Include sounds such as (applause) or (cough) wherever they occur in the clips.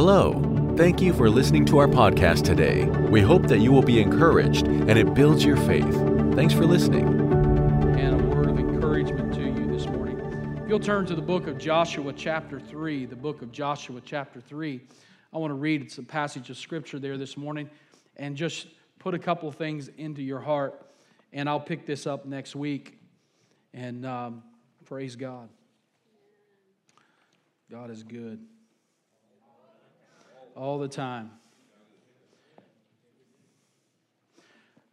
Hello. Thank you for listening to our podcast today. We hope that you will be encouraged and it builds your faith. Thanks for listening. And a word of encouragement to you this morning. If you'll turn to the book of Joshua, chapter 3, the book of Joshua, chapter 3. I want to read some passage of scripture there this morning and just put a couple things into your heart. And I'll pick this up next week. And um, praise God. God is good all the time.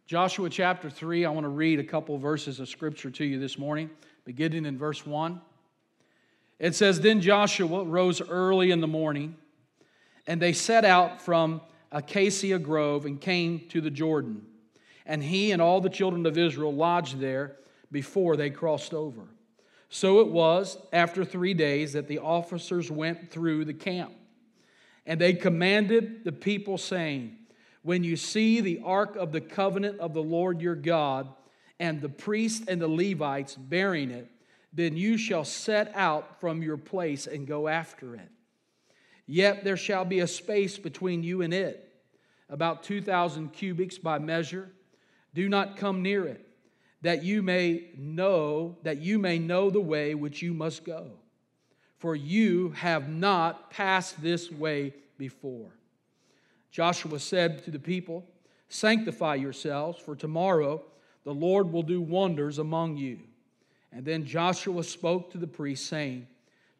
Joshua chapter 3, I want to read a couple verses of scripture to you this morning, beginning in verse 1. It says, Then Joshua rose early in the morning, and they set out from Acacia Grove and came to the Jordan. And he and all the children of Israel lodged there before they crossed over. So it was after three days that the officers went through the camp. And they commanded the people, saying, When you see the ark of the covenant of the Lord your God, and the priests and the Levites bearing it, then you shall set out from your place and go after it. Yet there shall be a space between you and it, about 2,000 cubits by measure. Do not come near it, that you may know, that you may know the way which you must go for you have not passed this way before. Joshua said to the people, Sanctify yourselves, for tomorrow the Lord will do wonders among you. And then Joshua spoke to the priests, saying,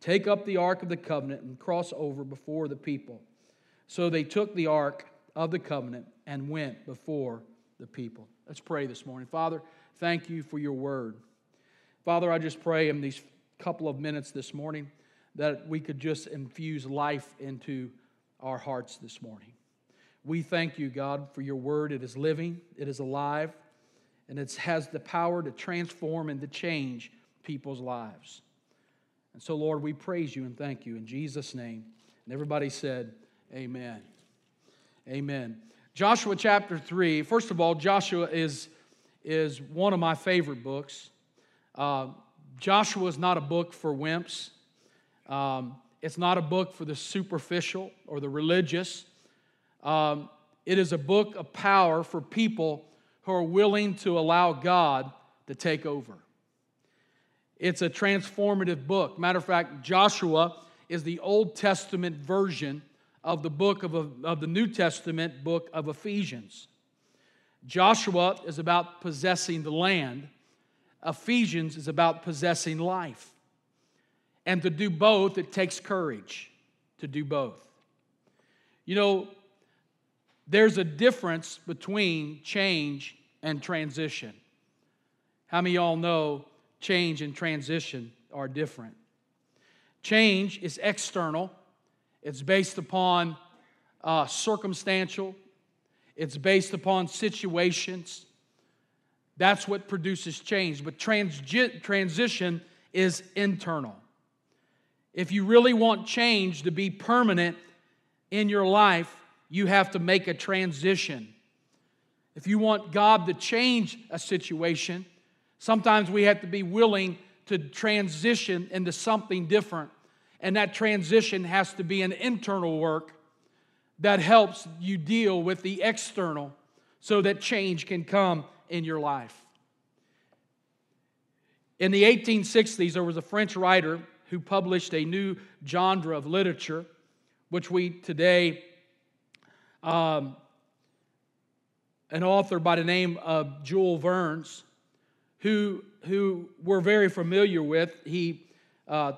Take up the ark of the covenant and cross over before the people. So they took the ark of the covenant and went before the people. Let's pray this morning. Father, thank you for your word. Father, I just pray in these couple of minutes this morning that we could just infuse life into our hearts this morning. We thank you, God, for your word. It is living, it is alive, and it has the power to transform and to change people's lives. And so, Lord, we praise you and thank you in Jesus' name. And everybody said, Amen. Amen. Joshua chapter 3. First of all, Joshua is, is one of my favorite books. Uh, Joshua is not a book for wimps. Um, it's not a book for the superficial or the religious. Um, it is a book of power for people who are willing to allow God to take over. It's a transformative book. Matter of fact, Joshua is the Old Testament version of the book of, of the New Testament book of Ephesians. Joshua is about possessing the land. Ephesians is about possessing life. And to do both, it takes courage to do both. You know, there's a difference between change and transition. How many y'all know change and transition are different? Change is external, it's based upon uh, circumstantial, it's based upon situations. That's what produces change. But transi- transition is internal. If you really want change to be permanent in your life, you have to make a transition. If you want God to change a situation, sometimes we have to be willing to transition into something different. And that transition has to be an internal work that helps you deal with the external so that change can come in your life. In the 1860s, there was a French writer who published a new genre of literature, which we today, um, an author by the name of Jules Verne's, who, who we're very familiar with. He, uh,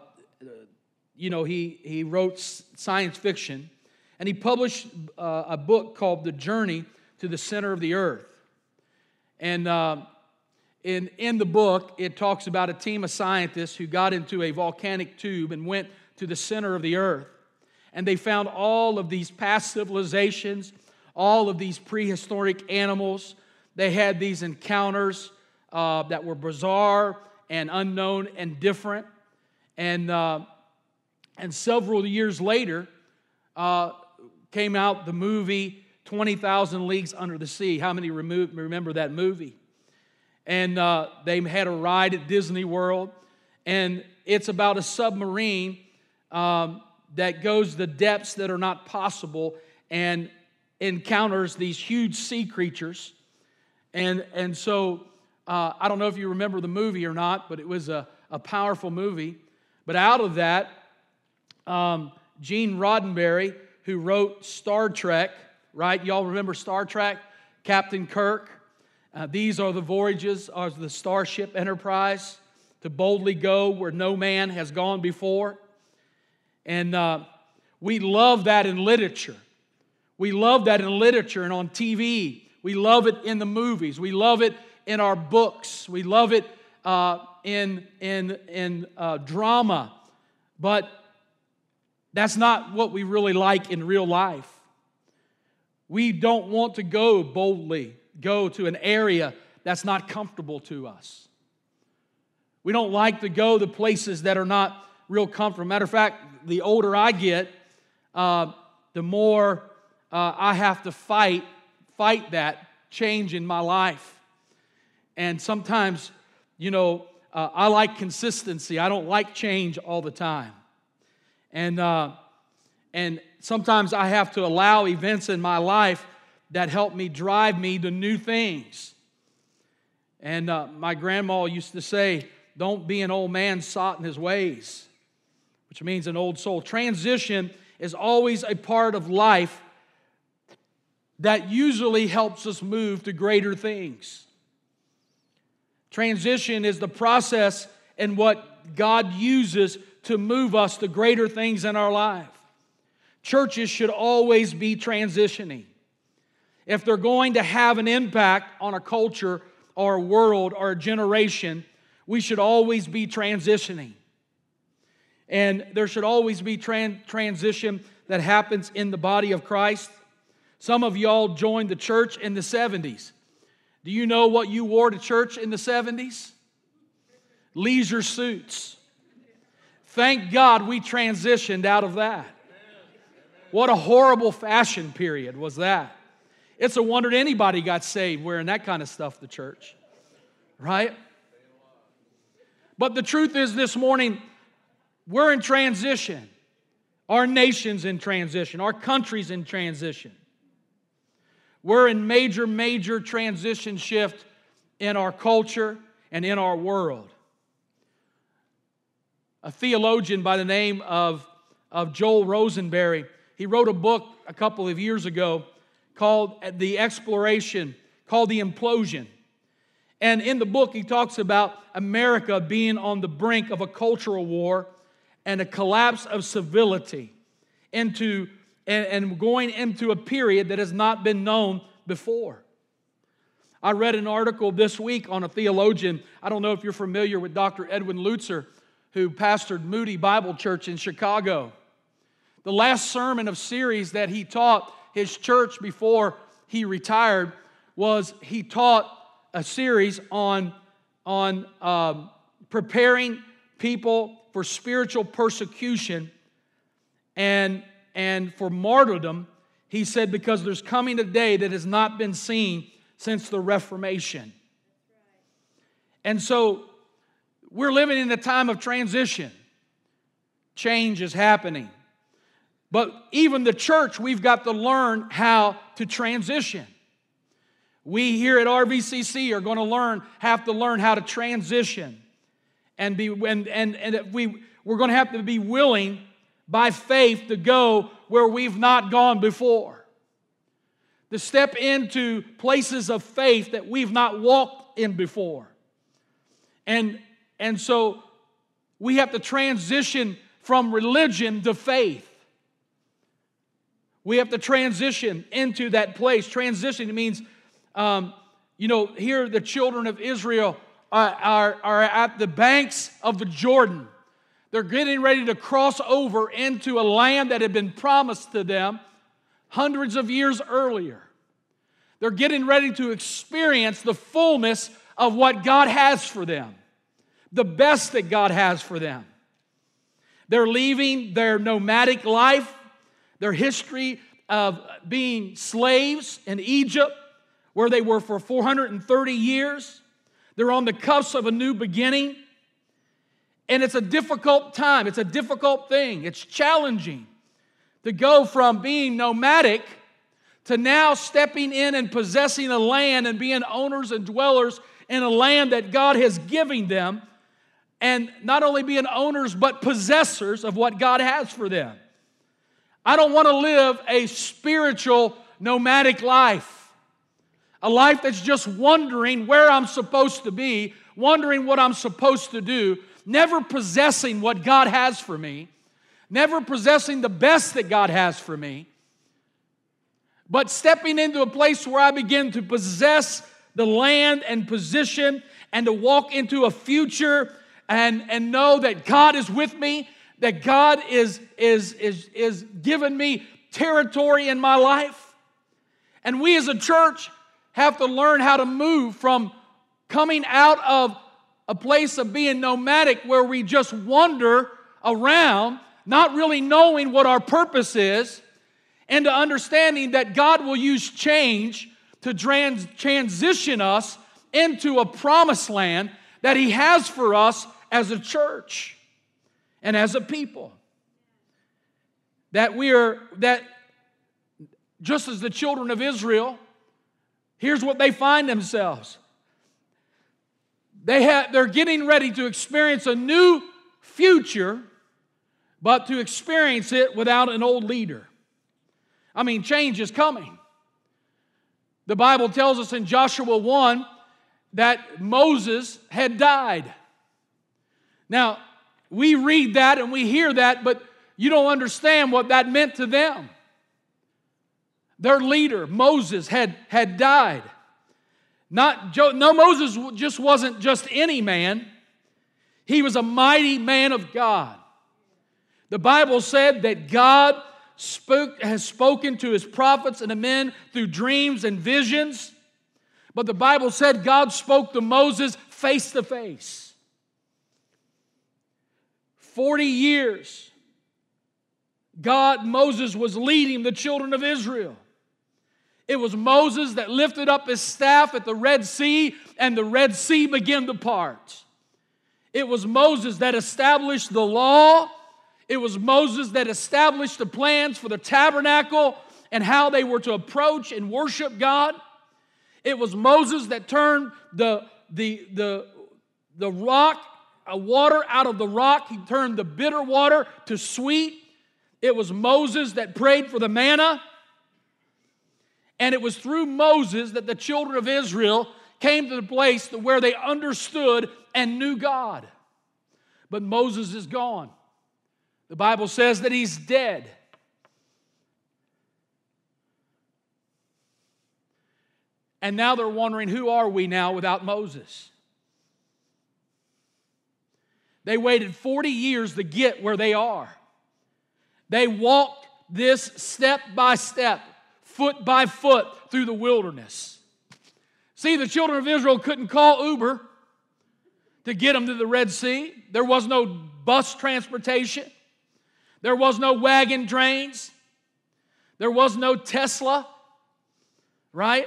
you know, he, he wrote science fiction, and he published uh, a book called The Journey to the Center of the Earth. And uh, in, in the book, it talks about a team of scientists who got into a volcanic tube and went to the center of the earth. And they found all of these past civilizations, all of these prehistoric animals. They had these encounters uh, that were bizarre and unknown and different. And, uh, and several years later, uh, came out the movie 20,000 Leagues Under the Sea. How many remember that movie? And uh, they had a ride at Disney World. And it's about a submarine um, that goes the depths that are not possible and encounters these huge sea creatures. And, and so uh, I don't know if you remember the movie or not, but it was a, a powerful movie. But out of that, um, Gene Roddenberry, who wrote Star Trek, right? Y'all remember Star Trek? Captain Kirk. Uh, these are the voyages of the Starship Enterprise to boldly go where no man has gone before. And uh, we love that in literature. We love that in literature and on TV. We love it in the movies. We love it in our books. We love it uh, in, in, in uh, drama. But that's not what we really like in real life. We don't want to go boldly, go to an area that's not comfortable to us. We don't like to go to places that are not real comfortable. Matter of fact, the older I get, uh, the more uh, I have to fight, fight that change in my life. And sometimes, you know, uh, I like consistency. I don't like change all the time. And, uh, and sometimes I have to allow events in my life that helped me drive me to new things. And uh, my grandma used to say, Don't be an old man sot in his ways, which means an old soul. Transition is always a part of life that usually helps us move to greater things. Transition is the process and what God uses to move us to greater things in our life. Churches should always be transitioning. If they're going to have an impact on a culture or a world or a generation, we should always be transitioning. And there should always be tran- transition that happens in the body of Christ. Some of y'all joined the church in the 70s. Do you know what you wore to church in the 70s? Leisure suits. Thank God we transitioned out of that. What a horrible fashion period was that. It's a wonder anybody got saved wearing that kind of stuff the church, right? But the truth is, this morning, we're in transition. Our nation's in transition, our country's in transition. We're in major, major transition shift in our culture and in our world. A theologian by the name of, of Joel Rosenberg, he wrote a book a couple of years ago called The Exploration, called The Implosion. And in the book, he talks about America being on the brink of a cultural war and a collapse of civility into and, and going into a period that has not been known before. I read an article this week on a theologian. I don't know if you're familiar with Dr. Erwin Lutzer, who pastored Moody Bible Church in Chicago. The last sermon of series that he taught his church before he retired was he taught a series on, on um, preparing people for spiritual persecution and and for martyrdom, he said, because there's coming a day that has not been seen since the Reformation. And so we're living in a time of transition. Change is happening. But even the church, we've got to learn how to transition. We here at RVCC are going to learn, have to learn how to transition. And, be, and, and, and we, we're going to have to be willing by faith to go where we've not gone before. To step into places of faith that we've not walked in before. And, and so we have to transition from religion to faith. We have to transition into that place. Transition means, um, you know, here the children of Israel are, are, are at the banks of the Jordan they're getting ready to cross over into a land that had been promised to them hundreds of years earlier. They're getting ready to experience the fullness of what God has for them, the best that God has for them. They're leaving their nomadic life, their history of being slaves in Egypt, where they were for 430 years. They're on the cusp of a new beginning. And it's a difficult time, it's a difficult thing, it's challenging to go from being nomadic to now stepping in and possessing a land and being owners and dwellers in a land that God has given them, and not only being owners, but possessors of what God has for them. I don't want to live a spiritual nomadic life, a life that's just wondering where I'm supposed to be, wondering what I'm supposed to do, never possessing what God has for me, never possessing the best that God has for me but stepping into a place where I begin to possess the land and position and to walk into a future and, and know that God is with me, that God is, is, is, is giving me territory in my life. And we as a church have to learn how to move from coming out of a place of being nomadic where we just wander around, not really knowing what our purpose is and to understanding that God will use change to trans- transition us into a promised land that He has for us as a church and as a people. That we are, that just as the children of Israel, here's what they find themselves. They have, they're getting ready to experience a new future, but to experience it without an old leader. I mean, change is coming. The Bible tells us in Joshua 1 that Moses had died. Now, we read that and we hear that, but you don't understand what that meant to them. Their leader, Moses, had, had died. Not, no, Moses just wasn't just any man, he was a mighty man of God. The Bible said that God spoke, has spoken to his prophets and men through dreams and visions. But the Bible said God spoke to Moses face to face. 40 years, God, Moses was leading the children of Israel. It was Moses that lifted up his staff at the Red Sea, and the Red Sea began to part. It was Moses that established the law it was Moses that established the plans for the tabernacle and how they were to approach and worship God. It was Moses that turned the, the, the, the rock, a water out of the rock. He turned the bitter water to sweet. It was Moses that prayed for the manna. And it was through Moses that the children of Israel came to the place where they understood and knew God. But Moses is gone. The Bible says that he's dead. And now they're wondering who are we now without Moses? They waited 40 years to get where they are. They walked this step by step, foot by foot through the wilderness. See, the children of Israel couldn't call Uber to get them to the Red Sea. There was no bus transportation. There was no wagon trains. There was no Tesla, right?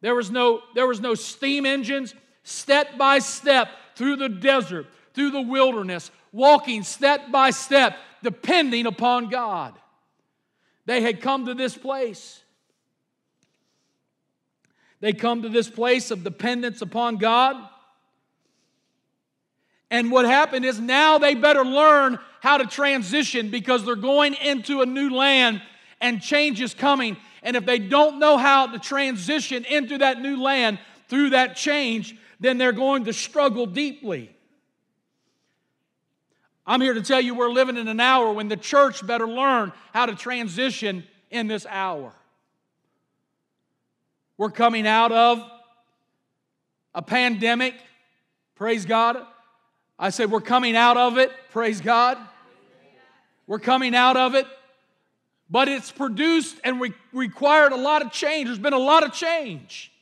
There was no, there was no steam engines. Step by step through the desert, through the wilderness, walking step by step, depending upon God. They had come to this place. They come to this place of dependence upon God. And what happened is now they better learn how to transition because they're going into a new land and change is coming. And if they don't know how to transition into that new land through that change, then they're going to struggle deeply. I'm here to tell you we're living in an hour when the church better learn how to transition in this hour. We're coming out of a pandemic, praise God, I said, We're coming out of it, praise God. We're coming out of it, but it's produced and re- required a lot of change. There's been a lot of change,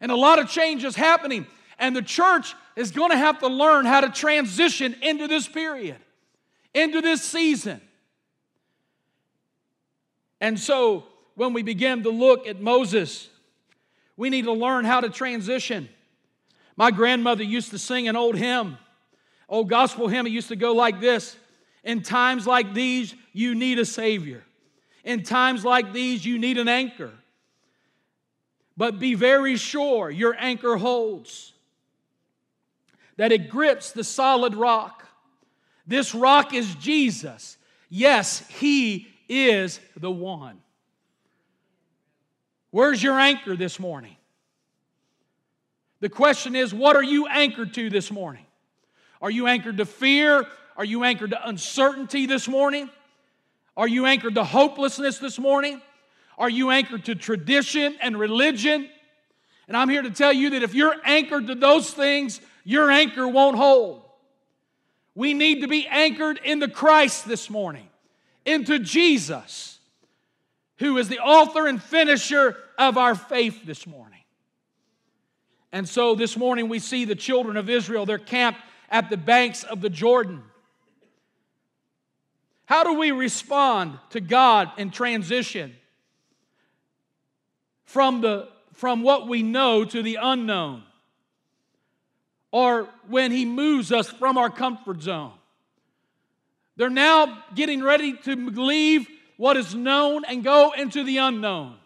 and a lot of change is happening. And the church is going to have to learn how to transition into this period, into this season. And so, when we begin to look at Moses, we need to learn how to transition. My grandmother used to sing an old hymn Old gospel hymn, it used to go like this In times like these, you need a Savior. In times like these, you need an anchor. But be very sure your anchor holds, that it grips the solid rock. This rock is Jesus. Yes, He is the one. Where's your anchor this morning? The question is, what are you anchored to this morning? Are you anchored to fear? Are you anchored to uncertainty this morning? Are you anchored to hopelessness this morning? Are you anchored to tradition and religion? And I'm here to tell you that if you're anchored to those things, your anchor won't hold. We need to be anchored into Christ this morning, into Jesus, who is the author and finisher of our faith this morning. And so this morning we see the children of Israel, they're camped at the banks of the Jordan. How do we respond to God in transition from, the, from what we know to the unknown? Or when He moves us from our comfort zone? They're now getting ready to leave what is known and go into the unknown.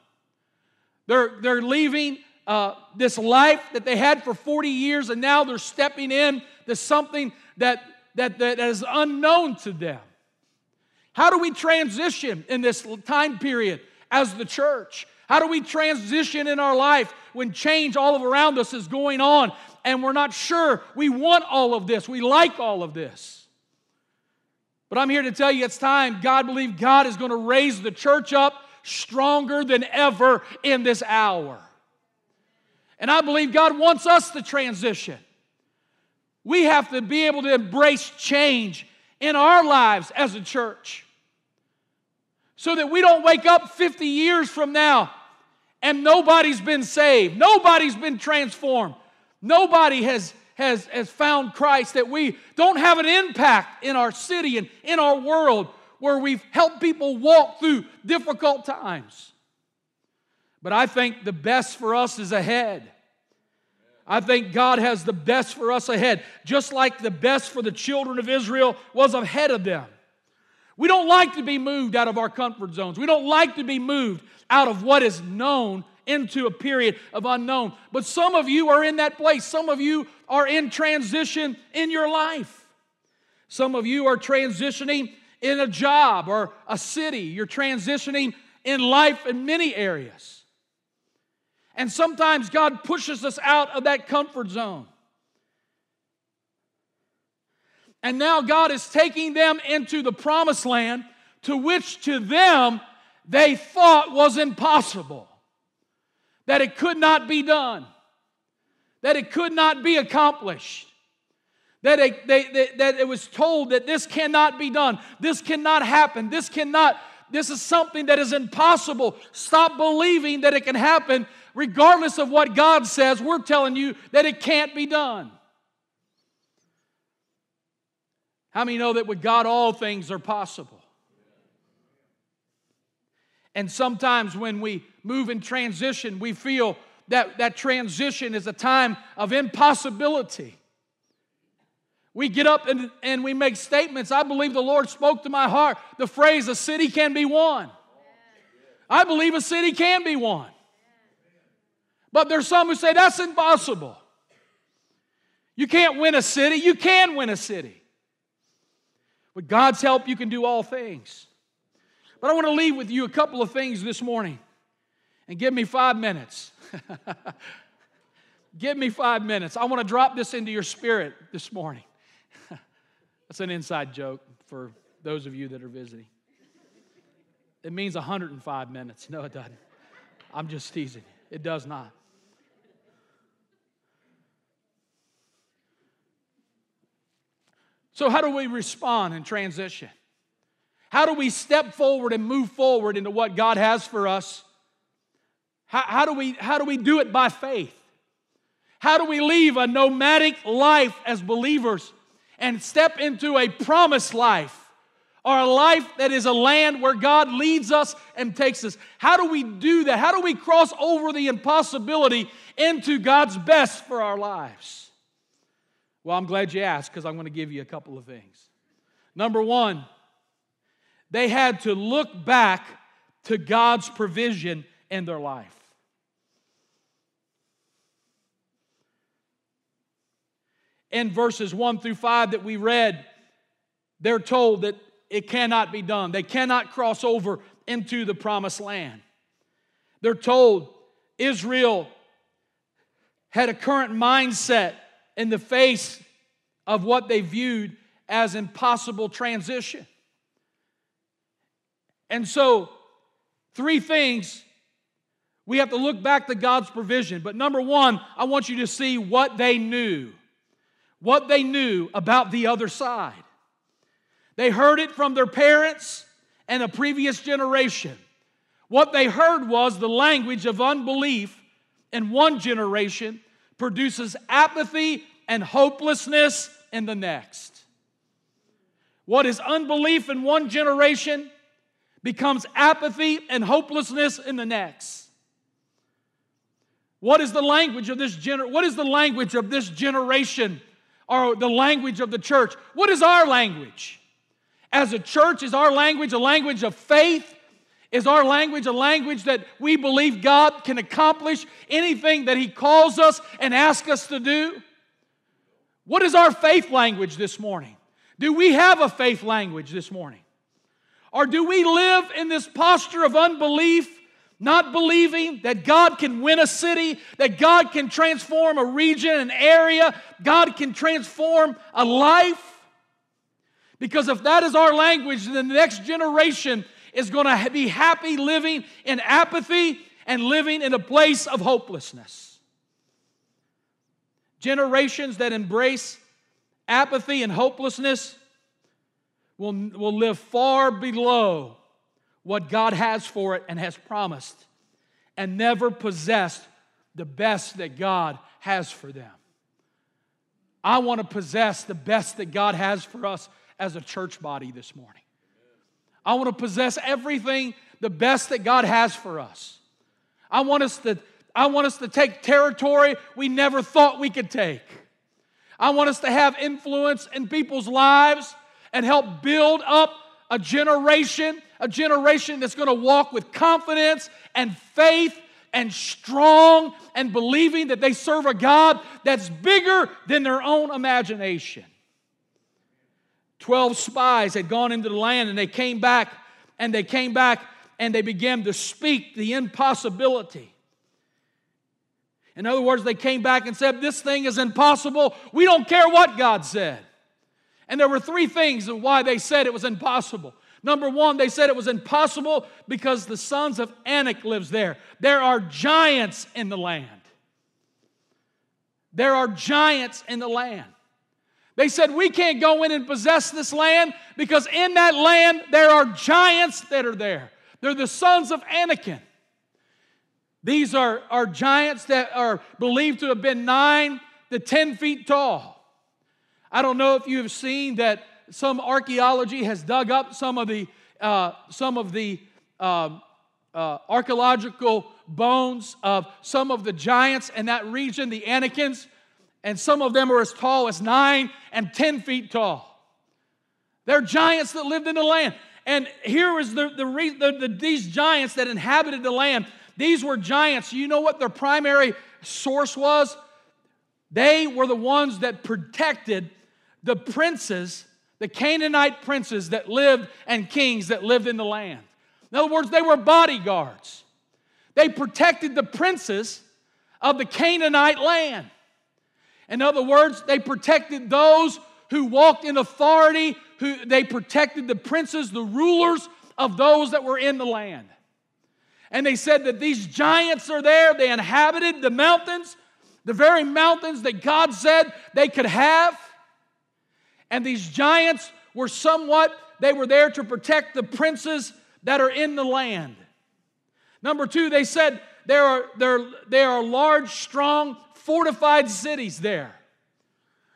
They're, they're leaving uh, this life that they had for 40 years, and now they're stepping in to something that, that, that is unknown to them. How do we transition in this time period as the church? How do we transition in our life when change all around us is going on and we're not sure we want all of this, we like all of this? But I'm here to tell you it's time. God believe God is going to raise the church up stronger than ever in this hour. And I believe God wants us to transition. We have to be able to embrace change in our lives as a church so that we don't wake up 50 years from now and nobody's been saved, nobody's been transformed, nobody has, has, has found Christ, that we don't have an impact in our city and in our world where we've helped people walk through difficult times. But I think the best for us is ahead. I think God has the best for us ahead, just like the best for the children of Israel was ahead of them. We don't like to be moved out of our comfort zones. We don't like to be moved out of what is known into a period of unknown. But some of you are in that place. Some of you are in transition in your life. Some of you are transitioning in a job or a city. You're transitioning in life in many areas. And sometimes God pushes us out of that comfort zone. And now God is taking them into the promised land to which to them they thought was impossible, that it could not be done, that it could not be accomplished that it, they, they, that it was told that this cannot be done, this cannot happen, this cannot, this is something that is impossible. Stop believing that it can happen, regardless of what God says. We're telling you that it can't be done. How many know that with God all things are possible? And sometimes when we move in transition, we feel that that transition is a time of impossibility. We get up and, and we make statements. I believe the Lord spoke to my heart the phrase, a city can be won. I believe a city can be won. But there's some who say that's impossible. You can't win a city. You can win a city. With God's help, you can do all things. But I want to leave with you a couple of things this morning. And give me five minutes. (laughs) give me five minutes. I want to drop this into your spirit this morning. (laughs) That's an inside joke for those of you that are visiting. It means 105 minutes. No, it doesn't. I'm just teasing. It does not. So, how do we respond in transition? How do we step forward and move forward into what God has for us? How, how, do we, how do we do it by faith? How do we leave a nomadic life as believers and step into a promised life or a life that is a land where God leads us and takes us. How do we do that? How do we cross over the impossibility into God's best for our lives? Well, I'm glad you asked because I'm going to give you a couple of things. Number one, they had to look back to God's provision in their life. In verses 1 through 5 that we read, they're told that it cannot be done. They cannot cross over into the promised land. They're told Israel had a current mindset in the face of what they viewed as impossible transition. And so, three things we have to look back to God's provision. But number one, I want you to see what they knew, what they knew about the other side. They heard it from their parents and a previous generation. What they heard was the language of unbelief in one generation produces apathy and hopelessness in the next. What is unbelief in one generation becomes apathy and hopelessness in the next. What is the language of this gener- what is the language of this generation or the language of the church? What is our language? As a church, is our language a language of faith? Is our language a language that we believe God can accomplish anything that He calls us and asks us to do? What is our faith language this morning? Do we have a faith language this morning? Or do we live in this posture of unbelief, not believing that God can win a city, that God can transform a region, an area, God can transform a life? Because if that is our language, then the next generation is going to be happy living in apathy and living in a place of hopelessness. Generations that embrace apathy and hopelessness will, will live far below what God has for it and has promised and never possessed the best that God has for them. I want to possess the best that God has for us as a church body this morning. I want to possess everything, the best that God has for us. I want us to, I want us to take territory we never thought we could take. I want us to have influence in people's lives and help build up a generation, a generation that's going to walk with confidence and faith and strong and believing that they serve a God that's bigger than their own imagination. Twelve spies had gone into the land and they came back and they came back and they began to speak the impossibility. In other words, they came back and said, This thing is impossible. We don't care what God said. And there were three things of why they said it was impossible. Number one, they said it was impossible because the sons of Anak lives there. There are giants in the land. There are giants in the land. They said, We can't go in and possess this land because in that land there are giants that are there. They're the sons of Anakim. These are, are giants that are believed to have been nine to 10 feet tall. I don't know if you have seen that some archaeology has dug up some of the, uh, some of the uh, uh, archaeological bones of some of the giants in that region, the Anakims, and some of them are as tall as nine and 10 feet tall. They're giants that lived in the land. And here is the, the, the, the, these giants that inhabited the land. These were giants. You know what their primary source was? They were the ones that protected the princes, the Canaanite princes that lived and kings that lived in the land. In other words, they were bodyguards. They protected the princes of the Canaanite land. In other words, they protected those who walked in authority, who they protected the princes, the rulers of those that were in the land. And they said that these giants are there, they inhabited the mountains, the very mountains that God said they could have. And these giants were somewhat, they were there to protect the princes that are in the land. Number two, they said there are, there, there are large, strong, fortified cities there.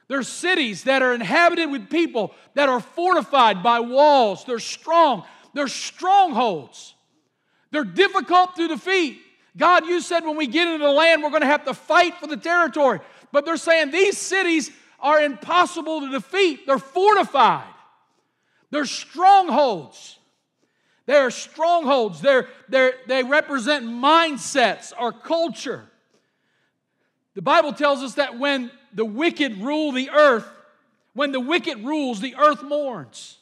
There's cities that are inhabited with people that are fortified by walls. They're strong. They're strongholds. They're difficult to defeat. God, you said when we get into the land, we're going to have to fight for the territory. But they're saying these cities are impossible to defeat. They're fortified, they're strongholds. They are strongholds. They're, they're, they represent mindsets or culture. The Bible tells us that when the wicked rule the earth, when the wicked rules, the earth mourns.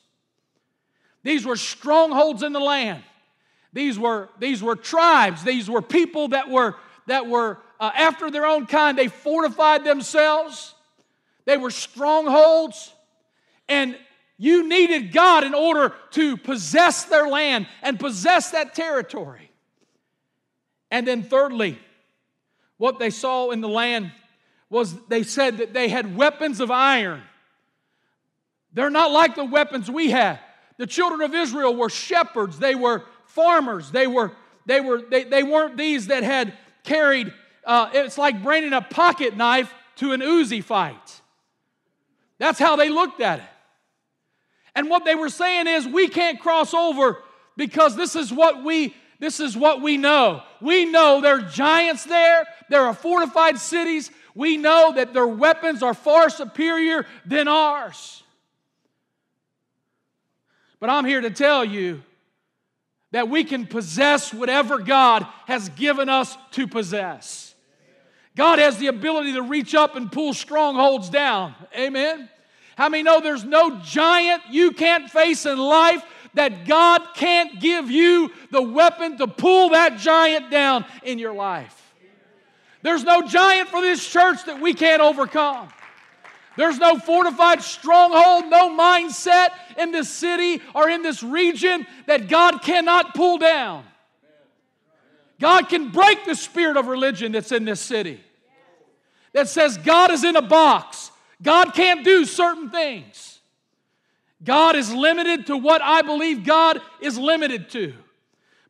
These were strongholds in the land. These were, these were tribes. These were people that were, that were uh, after their own kind. They fortified themselves. They were strongholds. And you needed God in order to possess their land and possess that territory. And then, thirdly, what they saw in the land was they said that they had weapons of iron. They're not like the weapons we had. The children of Israel were shepherds, they were farmers, they, were, they, were, they, they weren't these that had carried, uh, it's like bringing a pocket knife to an Uzi fight. That's how they looked at it. And what they were saying is, we can't cross over because this is what we this is what we know. We know there are giants there, there are fortified cities. We know that their weapons are far superior than ours. But I'm here to tell you that we can possess whatever God has given us to possess. God has the ability to reach up and pull strongholds down. Amen. How many know there's no giant you can't face in life that God can't give you the weapon to pull that giant down in your life? There's no giant for this church that we can't overcome. There's no fortified stronghold, no mindset in this city or in this region that God cannot pull down. God can break the spirit of religion that's in this city that says God is in a box. God can't do certain things. God is limited to what I believe God is limited to.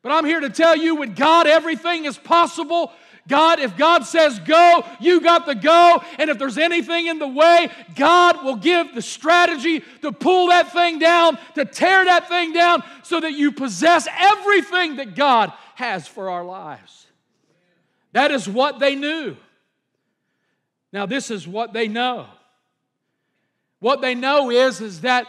But I'm here to tell you with God, everything is possible. God, if God says go, you got the go. And if there's anything in the way, God will give the strategy to pull that thing down, to tear that thing down, so that you possess everything that God has for our lives. That is what they knew. Now, this is what they know. What they know is, is that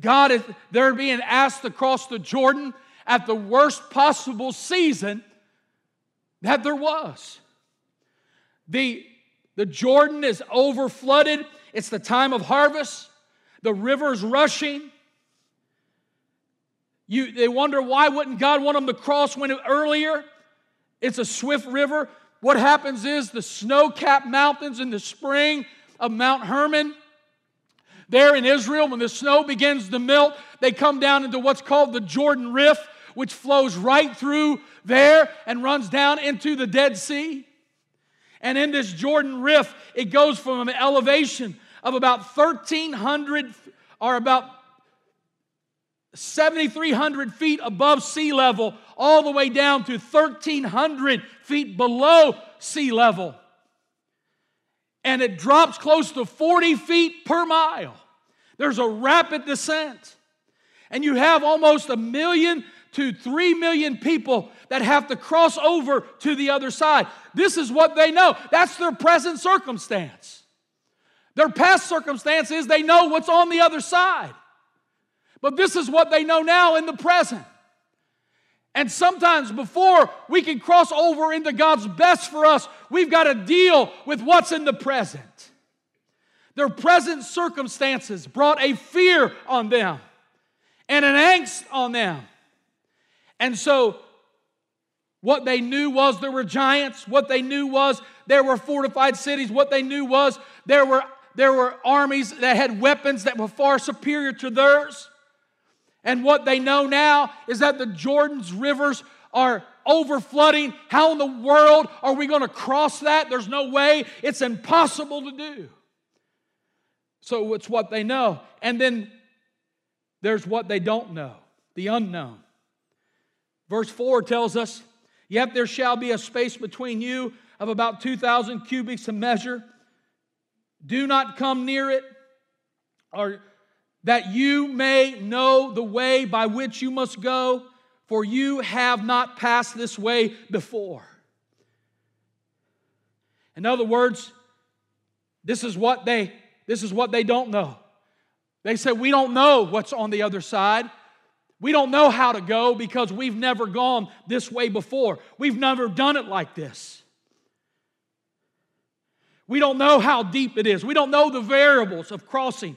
God is, they're being asked to cross the Jordan at the worst possible season that there was. The, the Jordan is over flooded. It's the time of harvest. The river's rushing. You, they wonder why wouldn't God want them to cross when earlier? It's a swift river. What happens is the snow-capped mountains in the spring of Mount Hermon there in Israel, when the snow begins to melt, they come down into what's called the Jordan Rift, which flows right through there and runs down into the Dead Sea. And in this Jordan Rift, it goes from an elevation of about 1,300 or about 7,300 feet above sea level, all the way down to 1,300 feet below sea level and it drops close to 40 feet per mile. There's a rapid descent. And you have almost a million to three million people that have to cross over to the other side. This is what they know. That's their present circumstance. Their past circumstance is they know what's on the other side. But this is what they know now in the present. And sometimes before we can cross over into God's best for us, we've got to deal with what's in the present. Their present circumstances brought a fear on them and an angst on them. And so, what they knew was there were giants. What they knew was there were fortified cities. What they knew was there were, there were armies that had weapons that were far superior to theirs. And what they know now is that the Jordan's rivers are overflooding. How in the world are we going to cross that? There's no way. It's impossible to do. So it's what they know. And then there's what they don't know the unknown. Verse 4 tells us, Yet there shall be a space between you of about 2,000 cubits to measure. Do not come near it, or that you may know the way by which you must go, for you have not passed this way before. In other words, this is what they this is what they don't know. They say, We don't know what's on the other side. We don't know how to go because we've never gone this way before. We've never done it like this. We don't know how deep it is. We don't know the variables of crossing.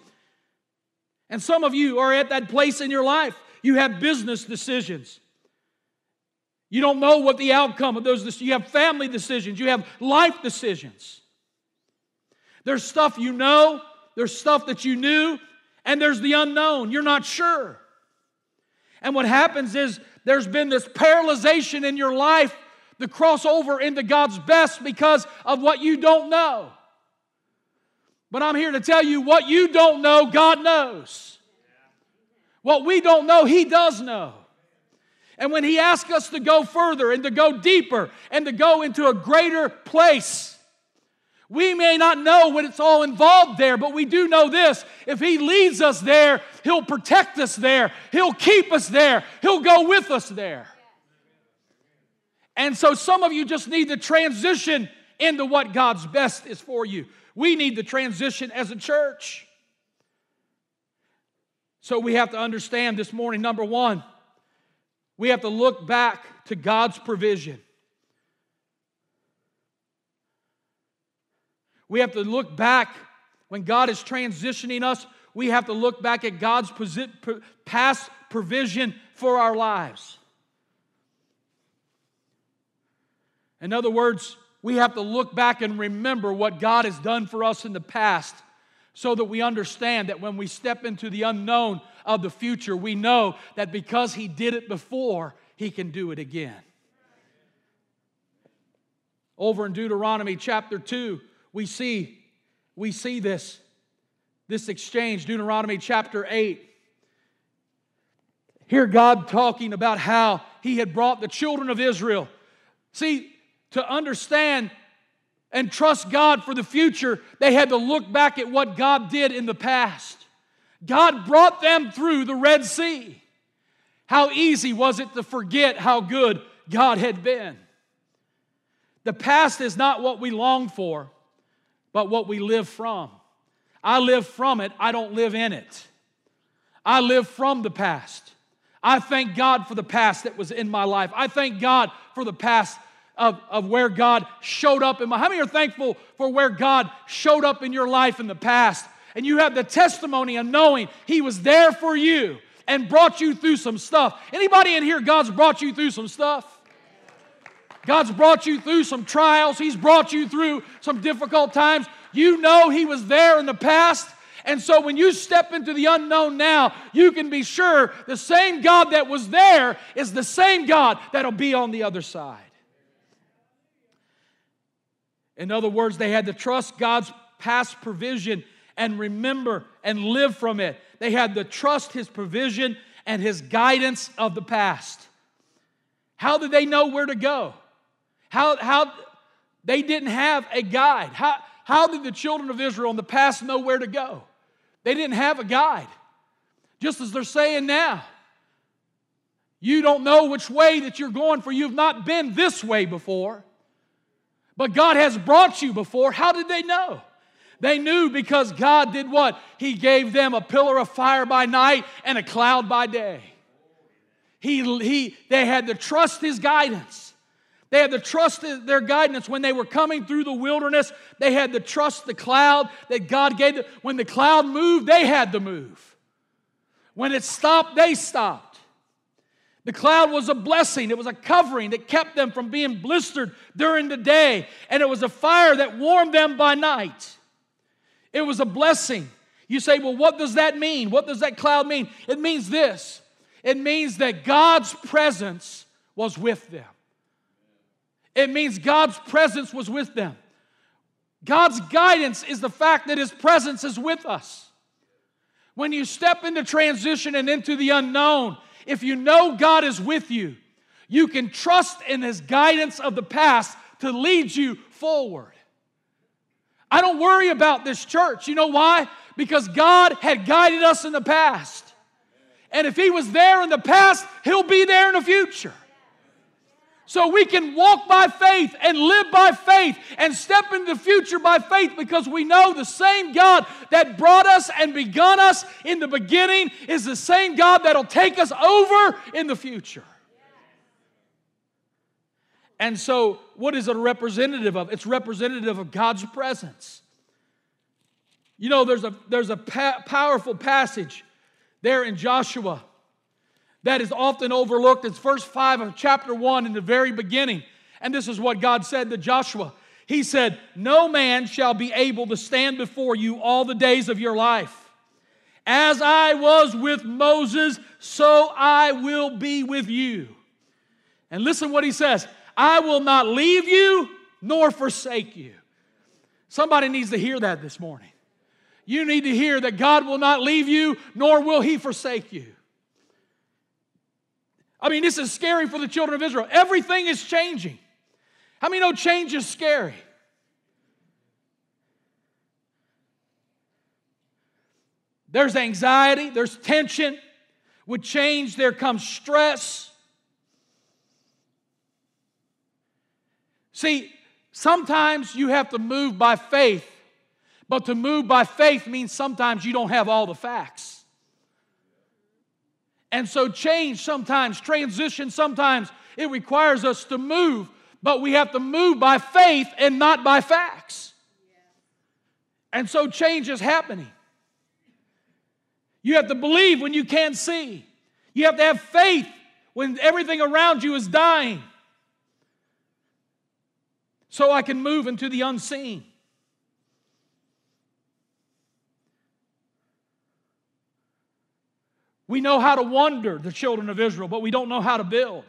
And some of you are at that place in your life. You have business decisions. You don't know what the outcome of those you have family decisions, you have life decisions. There's stuff you know, there's stuff that you knew, and there's the unknown. You're not sure. And what happens is there's been this paralyzation in your life to cross over into God's best because of what you don't know. But I'm here to tell you what you don't know, God knows. What we don't know, He does know. And when He asks us to go further and to go deeper and to go into a greater place, we may not know what it's all involved there, but we do know this. If He leads us there, He'll protect us there, He'll keep us there, He'll go with us there. And so some of you just need to transition into what God's best is for you. We need to transition as a church. So we have to understand this morning number one, we have to look back to God's provision. We have to look back when God is transitioning us. We have to look back at God's past provision for our lives. In other words, we have to look back and remember what God has done for us in the past so that we understand that when we step into the unknown of the future, we know that because He did it before, He can do it again. Over in Deuteronomy chapter 2, we see, we see this, this exchange, Deuteronomy chapter 8. Hear God talking about how He had brought the children of Israel. See, to understand and trust God for the future, they had to look back at what God did in the past. God brought them through the Red Sea. How easy was it to forget how good God had been? The past is not what we long for, but what we live from. I live from it, I don't live in it. I live from the past. I thank God for the past that was in my life. I thank God for the past of, of where God showed up in my. How many are thankful for where God showed up in your life in the past? And you have the testimony of knowing He was there for you and brought you through some stuff. Anybody in here, God's brought you through some stuff? God's brought you through some trials. He's brought you through some difficult times. You know He was there in the past. And so when you step into the unknown now, you can be sure the same God that was there is the same God that'll be on the other side. In other words, they had to trust God's past provision and remember and live from it. They had to trust His provision and His guidance of the past. How did they know where to go? How, how they didn't have a guide. How, how did the children of Israel in the past know where to go? They didn't have a guide. Just as they're saying now. You don't know which way that you're going, for you've not been this way before. But God has brought you before. How did they know? They knew because God did what? He gave them a pillar of fire by night and a cloud by day. He, he, they had to trust His guidance. They had to trust their guidance when they were coming through the wilderness. They had to trust the cloud that God gave them. When the cloud moved, they had to move. When it stopped, they stopped. The cloud was a blessing, it was a covering that kept them from being blistered during the day, and it was a fire that warmed them by night. It was a blessing. You say, well, what does that mean? What does that cloud mean? It means this it means that God's presence was with them. It means God's presence was with them. God's guidance is the fact that His presence is with us. When you step into transition and into the unknown, if you know God is with you, you can trust in His guidance of the past to lead you forward. I don't worry about this church. You know why? Because God had guided us in the past. And if He was there in the past, He'll be there in the future. So we can walk by faith and live by faith and step into the future by faith because we know the same God that brought us and begun us in the beginning is the same God that'll take us over in the future. And so, what is it representative of? It's representative of God's presence. You know, there's a, there's a pa- powerful passage there in Joshua that is often overlooked. It's verse 5 of chapter 1 in the very beginning. And this is what God said to Joshua He said, No man shall be able to stand before you all the days of your life. As I was with Moses, so I will be with you. And listen what he says I will not leave you nor forsake you. Somebody needs to hear that this morning. You need to hear that God will not leave you nor will he forsake you. I mean, this is scary for the children of Israel. Everything is changing. How many know change is scary? There's anxiety, there's tension. With change, there comes stress. See, sometimes you have to move by faith, but to move by faith means sometimes you don't have all the facts. And so, change sometimes, transition sometimes, it requires us to move, but we have to move by faith and not by facts. And so, change is happening. You have to believe when you can't see, you have to have faith when everything around you is dying. So I can move into the unseen. We know how to wander, the children of Israel, but we don't know how to build.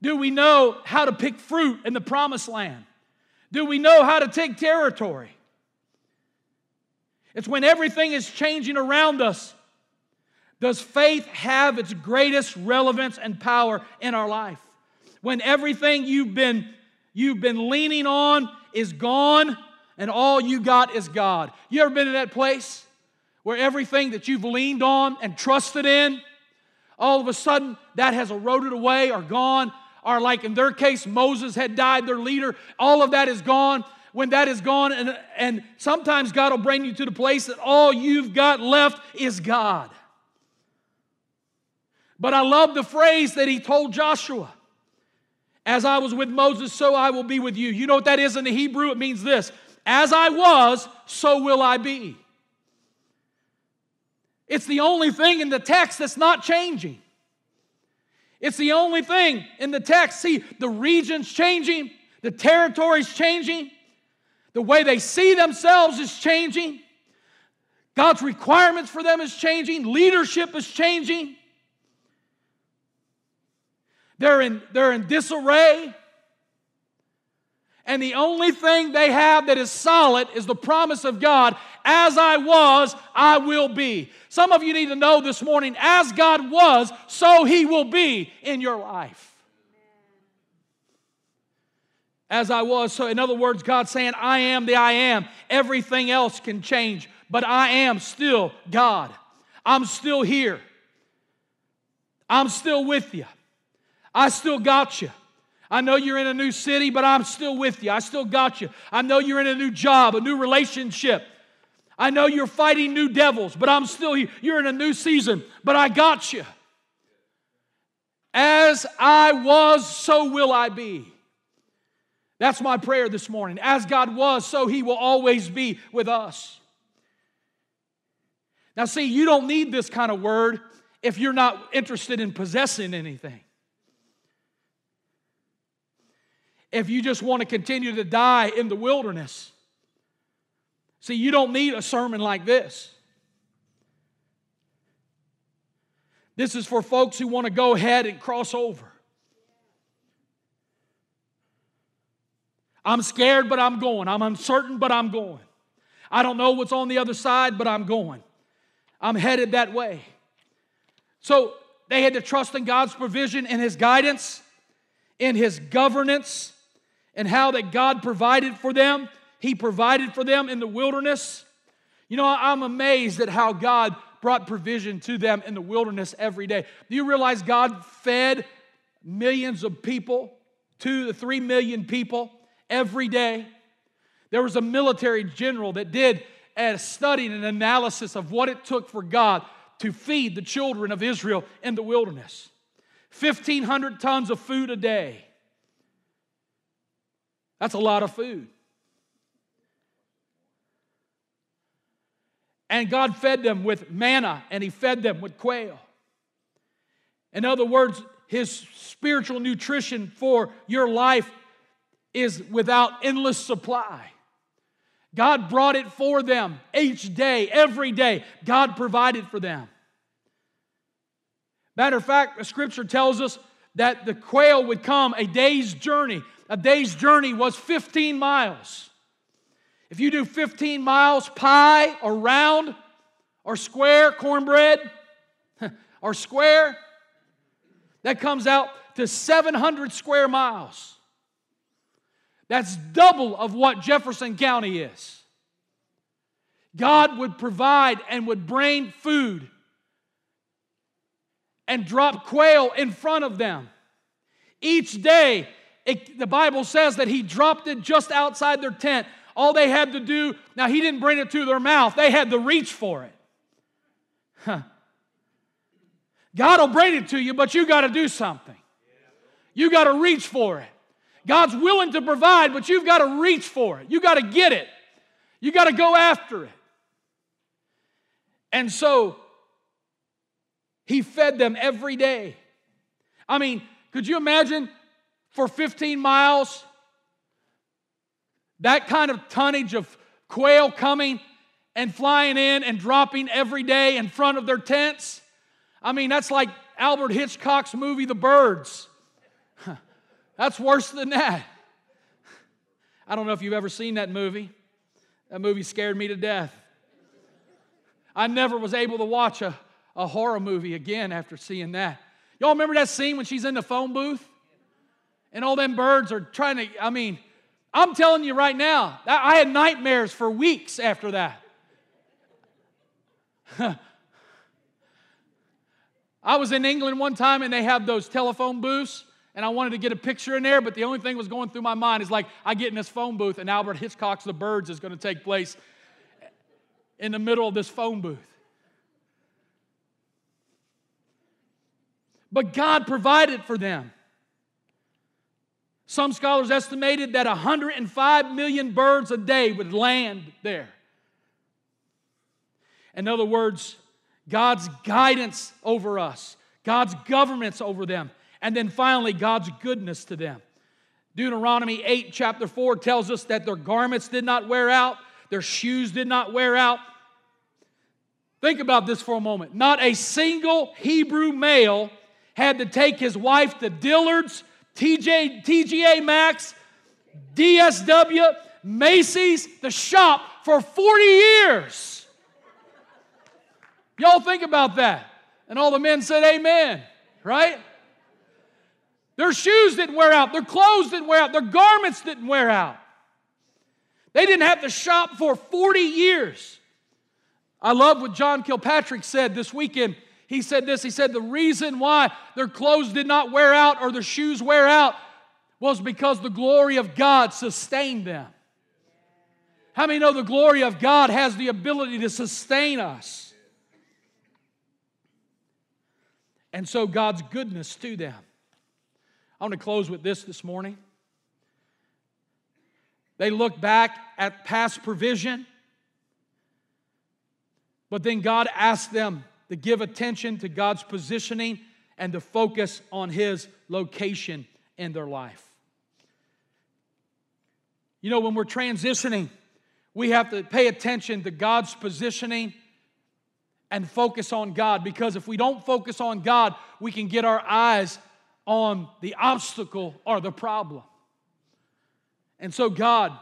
Do we know how to pick fruit in the promised land? Do we know how to take territory? It's when everything is changing around us. Does faith have its greatest relevance and power in our life? When everything you've been, you've been leaning on is gone and all you got is God. You ever been in that place? Where everything that you've leaned on and trusted in, all of a sudden that has eroded away or gone, or like in their case, Moses had died, their leader, all of that is gone. When that is gone, and, and sometimes God will bring you to the place that all you've got left is God. But I love the phrase that he told Joshua As I was with Moses, so I will be with you. You know what that is in the Hebrew? It means this As I was, so will I be. It's the only thing in the text that's not changing. It's the only thing in the text. See, the region's changing, the territory's changing, the way they see themselves is changing. God's requirements for them is changing, leadership is changing. They're in, they're in disarray. And the only thing they have that is solid is the promise of God as I was, I will be. Some of you need to know this morning as God was, so He will be in your life. As I was, so in other words, God saying, I am the I am. Everything else can change, but I am still God. I'm still here. I'm still with you. I still got you. I know you're in a new city, but I'm still with you. I still got you. I know you're in a new job, a new relationship. I know you're fighting new devils, but I'm still here. You're in a new season, but I got you. As I was, so will I be. That's my prayer this morning. As God was, so He will always be with us. Now, see, you don't need this kind of word if you're not interested in possessing anything. if you just want to continue to die in the wilderness. See, you don't need a sermon like this. This is for folks who want to go ahead and cross over. I'm scared, but I'm going. I'm uncertain, but I'm going. I don't know what's on the other side, but I'm going. I'm headed that way. So they had to trust in God's provision and His guidance, in His governance, and how that God provided for them. He provided for them in the wilderness. You know, I'm amazed at how God brought provision to them in the wilderness every day. Do you realize God fed millions of people, two to three million people every day. There was a military general that did a study and an analysis of what it took for God to feed the children of Israel in the wilderness 1,500 tons of food a day. That's a lot of food. And God fed them with manna and He fed them with quail. In other words, His spiritual nutrition for your life is without endless supply. God brought it for them each day, every day. God provided for them. Matter of fact, the scripture tells us that the quail would come a day's journey. A day's journey was 15 miles. If you do 15 miles pie or round or square cornbread (laughs) or square, that comes out to 700 square miles. That's double of what Jefferson County is. God would provide and would bring food and drop quail in front of them. Each day, it, the Bible says that he dropped it just outside their tent. All they had to do, now he didn't bring it to their mouth, they had to reach for it. Huh. God will bring it to you, but you got to do something. You got to reach for it. God's willing to provide, but you've got to reach for it. You got to get it. You got to go after it. And so he fed them every day. I mean, could you imagine for 15 miles that kind of tonnage of quail coming and flying in and dropping every day in front of their tents? I mean, that's like Albert Hitchcock's movie, The Birds. That's worse than that. I don't know if you've ever seen that movie. That movie scared me to death. I never was able to watch a, a horror movie again after seeing that. Y'all remember that scene when she's in the phone booth? And all them birds are trying to, I mean, I'm telling you right now, I had nightmares for weeks after that. (laughs) I was in England one time and they have those telephone booths and I wanted to get a picture in there, but the only thing was going through my mind is like, I get in this phone booth, and Albert Hitchcock's The Birds is going to take place in the middle of this phone booth. But God provided for them. Some scholars estimated that 105 million birds a day would land there. In other words, God's guidance over us, God's governments over them, and then finally, God's goodness to them. Deuteronomy 8, chapter 4 tells us that their garments did not wear out, their shoes did not wear out. Think about this for a moment. Not a single Hebrew male had to take his wife to Dillard's, TJ, TGA Maxx, DSW, Macy's, the shop for 40 years. Y'all think about that. And all the men said, Amen, right? Their shoes didn't wear out, their clothes didn't wear out, their garments didn't wear out. They didn't have to shop for 40 years. I love what John Kilpatrick said this weekend. He said this He said, The reason why their clothes did not wear out or their shoes wear out was because the glory of God sustained them. How many know the glory of God has the ability to sustain us? And so God's goodness to them. I want to close with this this morning. They look back at past provision, but then God asked them to give attention to God's positioning and to focus on His location in their life. You know, when we're transitioning, we have to pay attention to God's positioning and focus on God because if we don't focus on God, we can get our eyes on the obstacle or the problem. And so, God,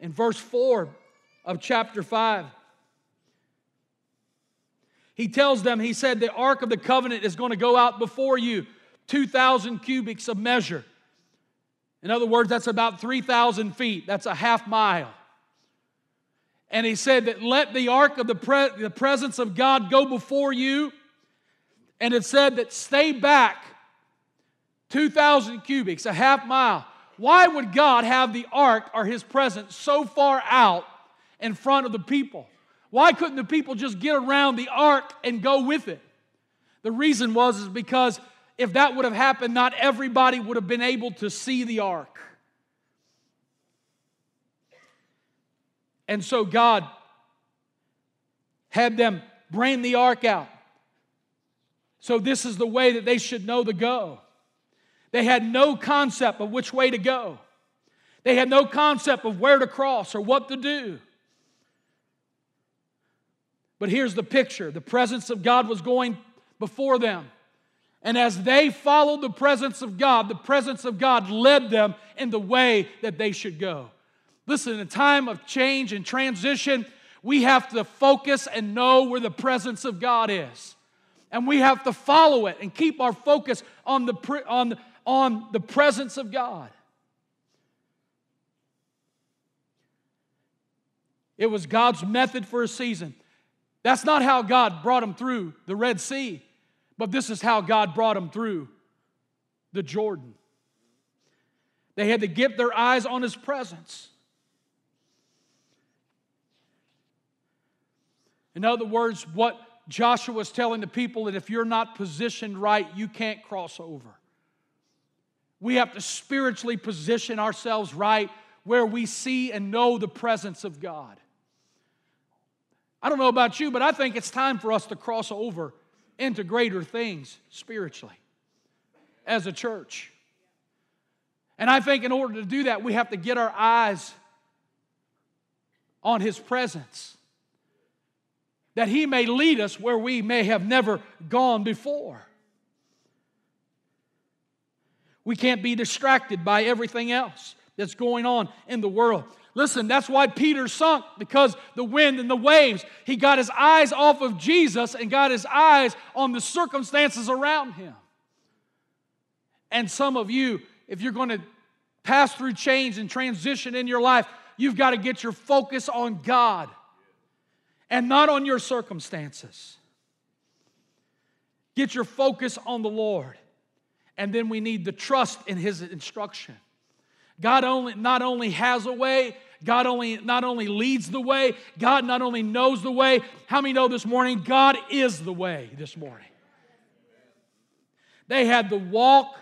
in verse 4 of chapter 5, he tells them, He said, the Ark of the Covenant is going to go out before you, 2,000 cubits of measure. In other words, that's about 3,000 feet, that's a half mile. And he said that let the ark of the, pre- the presence of God go before you and it said that stay back 2,000 cubits, a half mile. Why would God have the ark or his presence so far out in front of the people? Why couldn't the people just get around the ark and go with it? The reason was is because if that would have happened, not everybody would have been able to see the ark. And so God had them bring the ark out. So, this is the way that they should know to go. They had no concept of which way to go, they had no concept of where to cross or what to do. But here's the picture the presence of God was going before them. And as they followed the presence of God, the presence of God led them in the way that they should go. Listen, in a time of change and transition, we have to focus and know where the presence of God is. And we have to follow it and keep our focus on the, on, on the presence of God. It was God's method for a season. That's not how God brought them through the Red Sea, but this is how God brought them through the Jordan. They had to get their eyes on His presence. In other words, what Joshua was telling the people that if you're not positioned right, you can't cross over. We have to spiritually position ourselves right where we see and know the presence of God. I don't know about you, but I think it's time for us to cross over into greater things spiritually as a church. And I think in order to do that, we have to get our eyes on His presence that He may lead us where we may have never gone before. We can't be distracted by everything else that's going on in the world. Listen, that's why Peter sunk because the wind and the waves. He got his eyes off of Jesus and got his eyes on the circumstances around him. And some of you, if you're going to pass through change and transition in your life, you've got to get your focus on God and not on your circumstances. Get your focus on the Lord. And then we need the trust in His instruction. God only, not only has a way, God only, not only leads the way, God not only knows the way. How many know this morning? God is the way this morning. They had to walk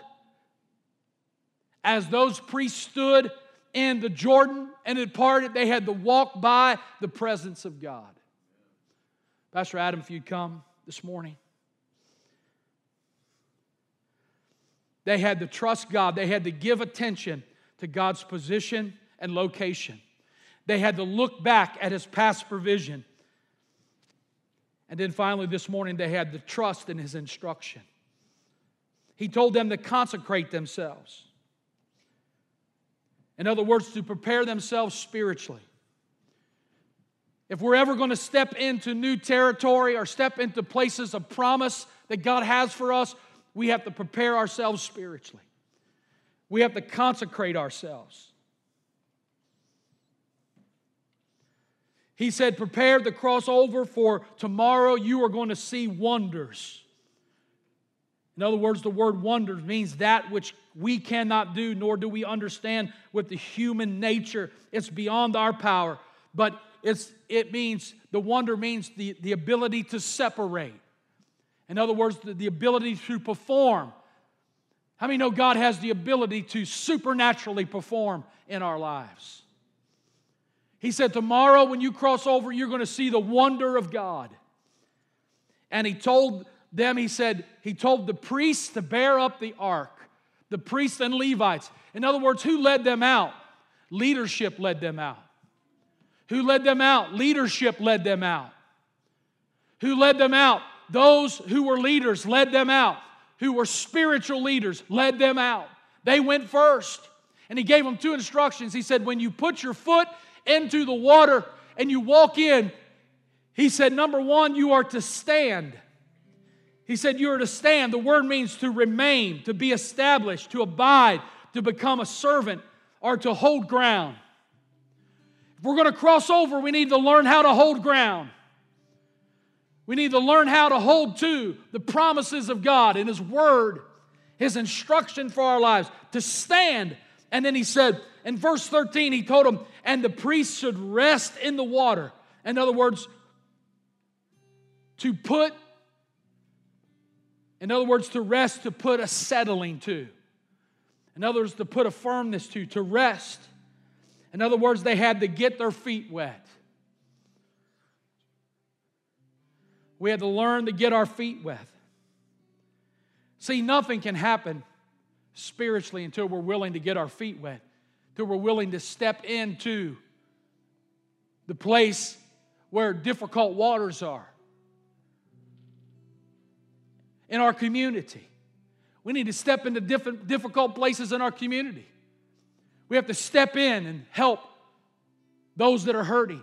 as those priests stood in the Jordan and it parted, they had to walk by the presence of God. Pastor Adam, if you'd come this morning. They had to trust God, they had to give attention to God's position and location. They had to look back at His past provision. And then finally, this morning, they had to trust in His instruction. He told them to consecrate themselves. In other words, to prepare themselves spiritually. If we're ever going to step into new territory or step into places of promise that God has for us, we have to prepare ourselves spiritually. We have to consecrate ourselves. He said, Prepare the crossover for tomorrow you are going to see wonders. In other words, the word wonders means that which we cannot do, nor do we understand with the human nature. It's beyond our power. But it's, it means, the wonder means the, the ability to separate. In other words, the, the ability to perform. How many know God has the ability to supernaturally perform in our lives? He said, Tomorrow when you cross over, you're going to see the wonder of God. And he told them, he said, he told the priests to bear up the ark, the priests and Levites. In other words, who led them out? Leadership led them out. Who led them out? Leadership led them out. Who led them out? Those who were leaders led them out. Who were spiritual leaders led them out. They went first. And he gave them two instructions. He said, When you put your foot into the water and you walk in, he said, Number one, you are to stand. He said, You are to stand. The word means to remain, to be established, to abide, to become a servant, or to hold ground. If we're going to cross over, we need to learn how to hold ground. We need to learn how to hold to the promises of God and His Word his instruction for our lives to stand. And then he said, in verse 13, he told them, and the priests should rest in the water. In other words, to put, in other words, to rest, to put a settling to. In other words, to put a firmness to, to rest. In other words, they had to get their feet wet. We had to learn to get our feet wet. See, nothing can happen spiritually until we're willing to get our feet wet, until we're willing to step into the place where difficult waters are. In our community, we need to step into different, difficult places in our community. We have to step in and help those that are hurting,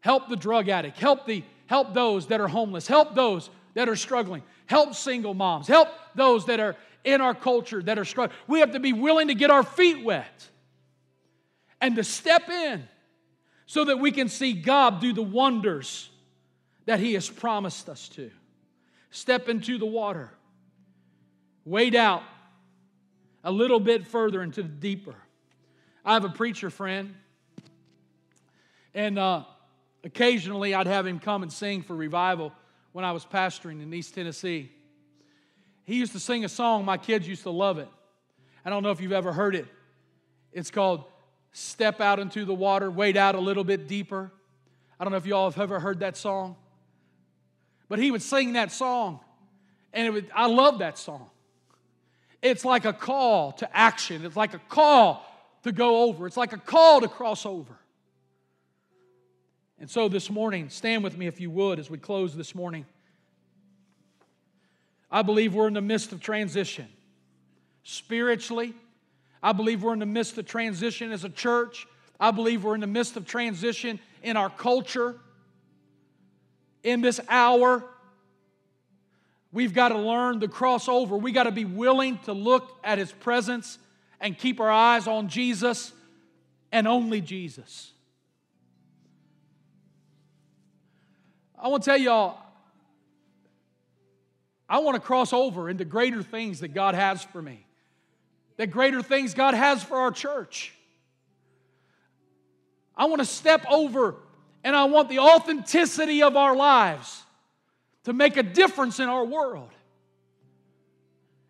help the drug addict, help the Help those that are homeless. Help those that are struggling. Help single moms. Help those that are in our culture that are struggling. We have to be willing to get our feet wet and to step in so that we can see God do the wonders that He has promised us to. Step into the water, wade out a little bit further into the deeper. I have a preacher friend, and uh, Occasionally, I'd have him come and sing for revival when I was pastoring in East Tennessee. He used to sing a song, my kids used to love it. I don't know if you've ever heard it. It's called Step Out into the Water, Wade Out a Little Bit Deeper. I don't know if y'all have ever heard that song. But he would sing that song, and would, I love that song. It's like a call to action, it's like a call to go over, it's like a call to cross over. And so this morning, stand with me if you would as we close this morning. I believe we're in the midst of transition. Spiritually, I believe we're in the midst of transition as a church. I believe we're in the midst of transition in our culture. In this hour, we've got to learn to cross over. We got to be willing to look at His presence and keep our eyes on Jesus and only Jesus. I want to tell y'all, I want to cross over into greater things that God has for me, that greater things God has for our church. I want to step over and I want the authenticity of our lives to make a difference in our world.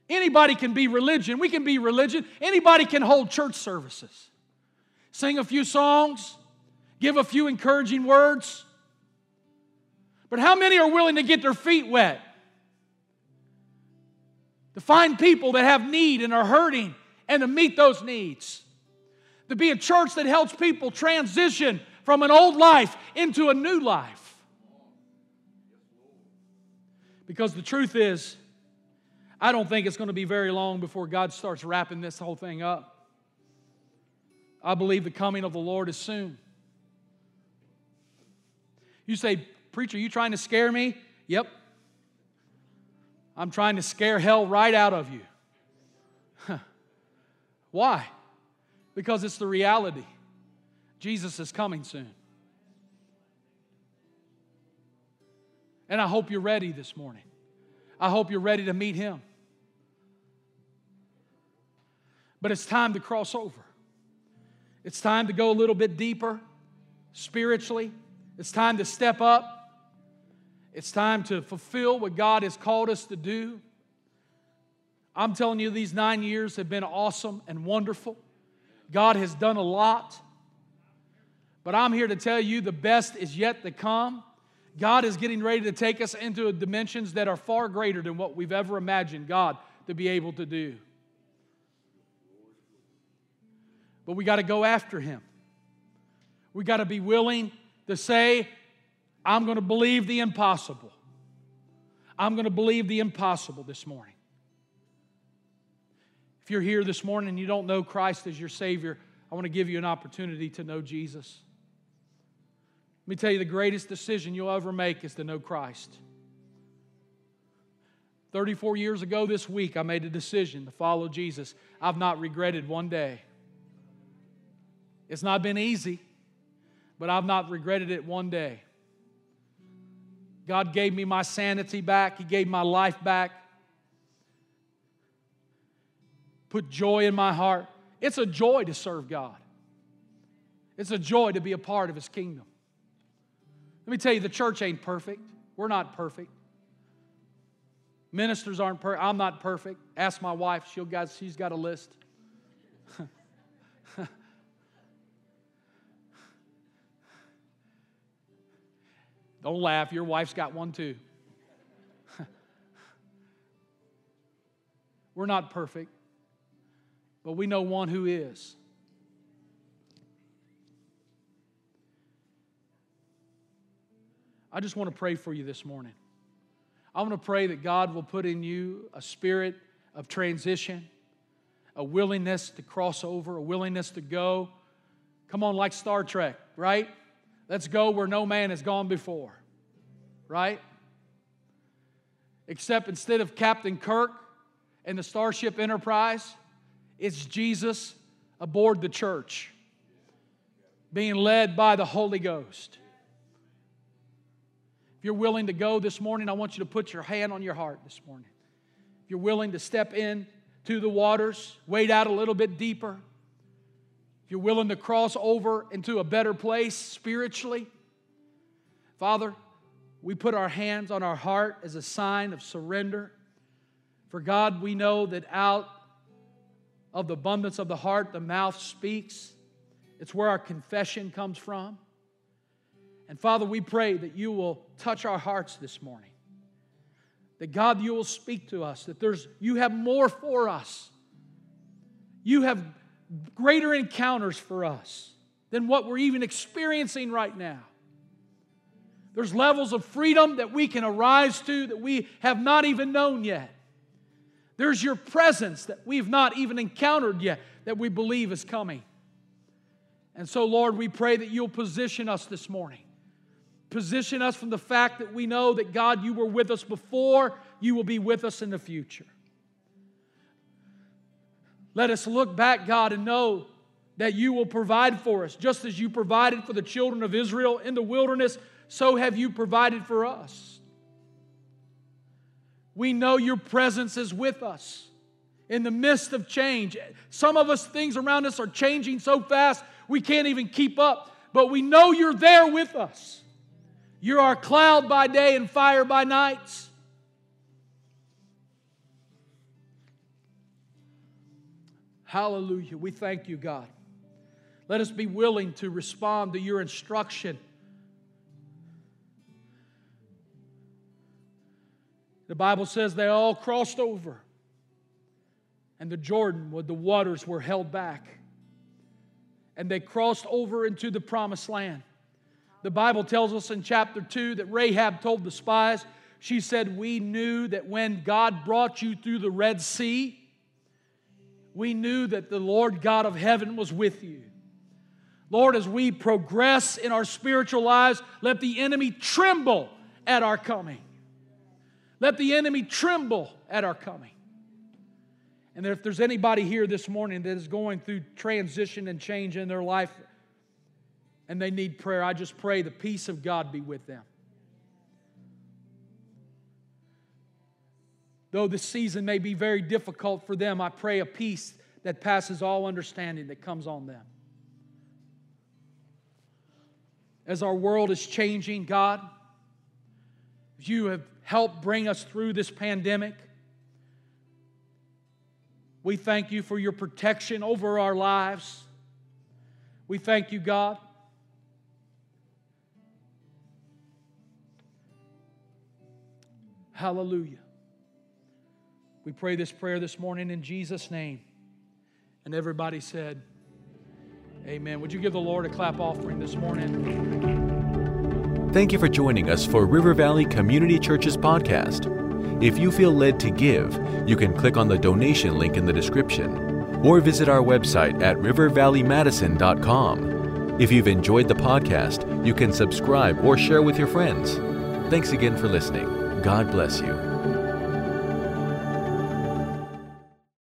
Anybody can be religion. We can be religion. Anybody can hold church services, sing a few songs, give a few encouraging words. But how many are willing to get their feet wet? To find people that have need and are hurting and to meet those needs. To be a church that helps people transition from an old life into a new life. Because the truth is, I don't think it's going to be very long before God starts wrapping this whole thing up. I believe the coming of the Lord is soon. You say, Preacher, you trying to scare me? Yep. I'm trying to scare hell right out of you. Why? Because it's the reality. Jesus is coming soon. And I hope you're ready this morning. I hope you're ready to meet him. But it's time to cross over. It's time to go a little bit deeper spiritually. It's time to step up. It's time to fulfill what God has called us to do. I'm telling you, these nine years have been awesome and wonderful. God has done a lot. But I'm here to tell you the best is yet to come. God is getting ready to take us into dimensions that are far greater than what we've ever imagined God to be able to do. But we got to go after Him. We got to be willing to say, I'm going to believe the impossible. I'm going to believe the impossible this morning. If you're here this morning and you don't know Christ as your Savior, I want to give you an opportunity to know Jesus. Let me tell you the greatest decision you'll ever make is to know Christ. 34 years ago this week, I made a decision to follow Jesus. I've not regretted one day. It's not been easy, but I've not regretted it one day. God gave me my sanity back, He gave my life back. put joy in my heart. It's a joy to serve God, it's a joy to be a part of His kingdom. Let me tell you, the church ain't perfect. We're not perfect. Ministers aren't perfect. I'm not perfect. Ask my wife. She'll got, she's got a list. (laughs) Don't laugh. Your wife's got one too. (laughs) We're not perfect, but we know one who is. I just want to pray for you this morning. I want to pray that God will put in you a spirit of transition, a willingness to cross over, a willingness to go. Come on, like Star Trek, right? Let's go where no man has gone before, right? Except instead of Captain Kirk and the Starship Enterprise, it's Jesus aboard the church, being led by the Holy Ghost. If you're willing to go this morning, I want you to put your hand on your heart this morning. If you're willing to step in to the waters, wade out a little bit deeper, you're willing to cross over into a better place spiritually, Father, we put our hands on our heart as a sign of surrender. For God, we know that out of the abundance of the heart, the mouth speaks. It's where our confession comes from. And Father, we pray that you will touch our hearts this morning. That God, you will speak to us, that there's you have more for us. You have greater encounters for us than what we're even experiencing right now. There's levels of freedom that we can arise to that we have not even known yet. There's your presence that we've not even encountered yet that we believe is coming. And so, Lord, we pray that you'll position us this morning Position us from the fact that we know that God, you were with us before, you will be with us in the future. Let us look back, God, and know that you will provide for us. Just as you provided for the children of Israel in the wilderness, so have you provided for us. We know your presence is with us in the midst of change. Some of us, things around us are changing so fast we can't even keep up, but we know you're there with us. You're our cloud by day and fire by nights. Hallelujah. We thank you, God. Let us be willing to respond to your instruction. The Bible says they all crossed over, and the Jordan, where the waters were held back, and they crossed over into the promised land. The Bible tells us in chapter 2 that Rahab told the spies, she said, We knew that when God brought you through the Red Sea, we knew that the Lord God of heaven was with you. Lord, as we progress in our spiritual lives, let the enemy tremble at our coming. Let the enemy tremble at our coming. And if there's anybody here this morning that is going through transition and change in their life, and they need prayer, I just pray the peace of God be with them. Though the season may be very difficult for them, I pray a peace that passes all understanding that comes on them. As our world is changing, God, you have helped bring us through this pandemic. We thank you for your protection over our lives. We thank you, God, Hallelujah. We pray this prayer this morning in Jesus' name. And everybody said, Amen. Would you give the Lord a clap offering this morning? Thank you for joining us for River Valley Community Church's podcast. If you feel led to give, you can click on the donation link in the description or visit our website at rivervalleymadison.com. If you've enjoyed the podcast, you can subscribe or share with your friends. Thanks again for listening. God bless you.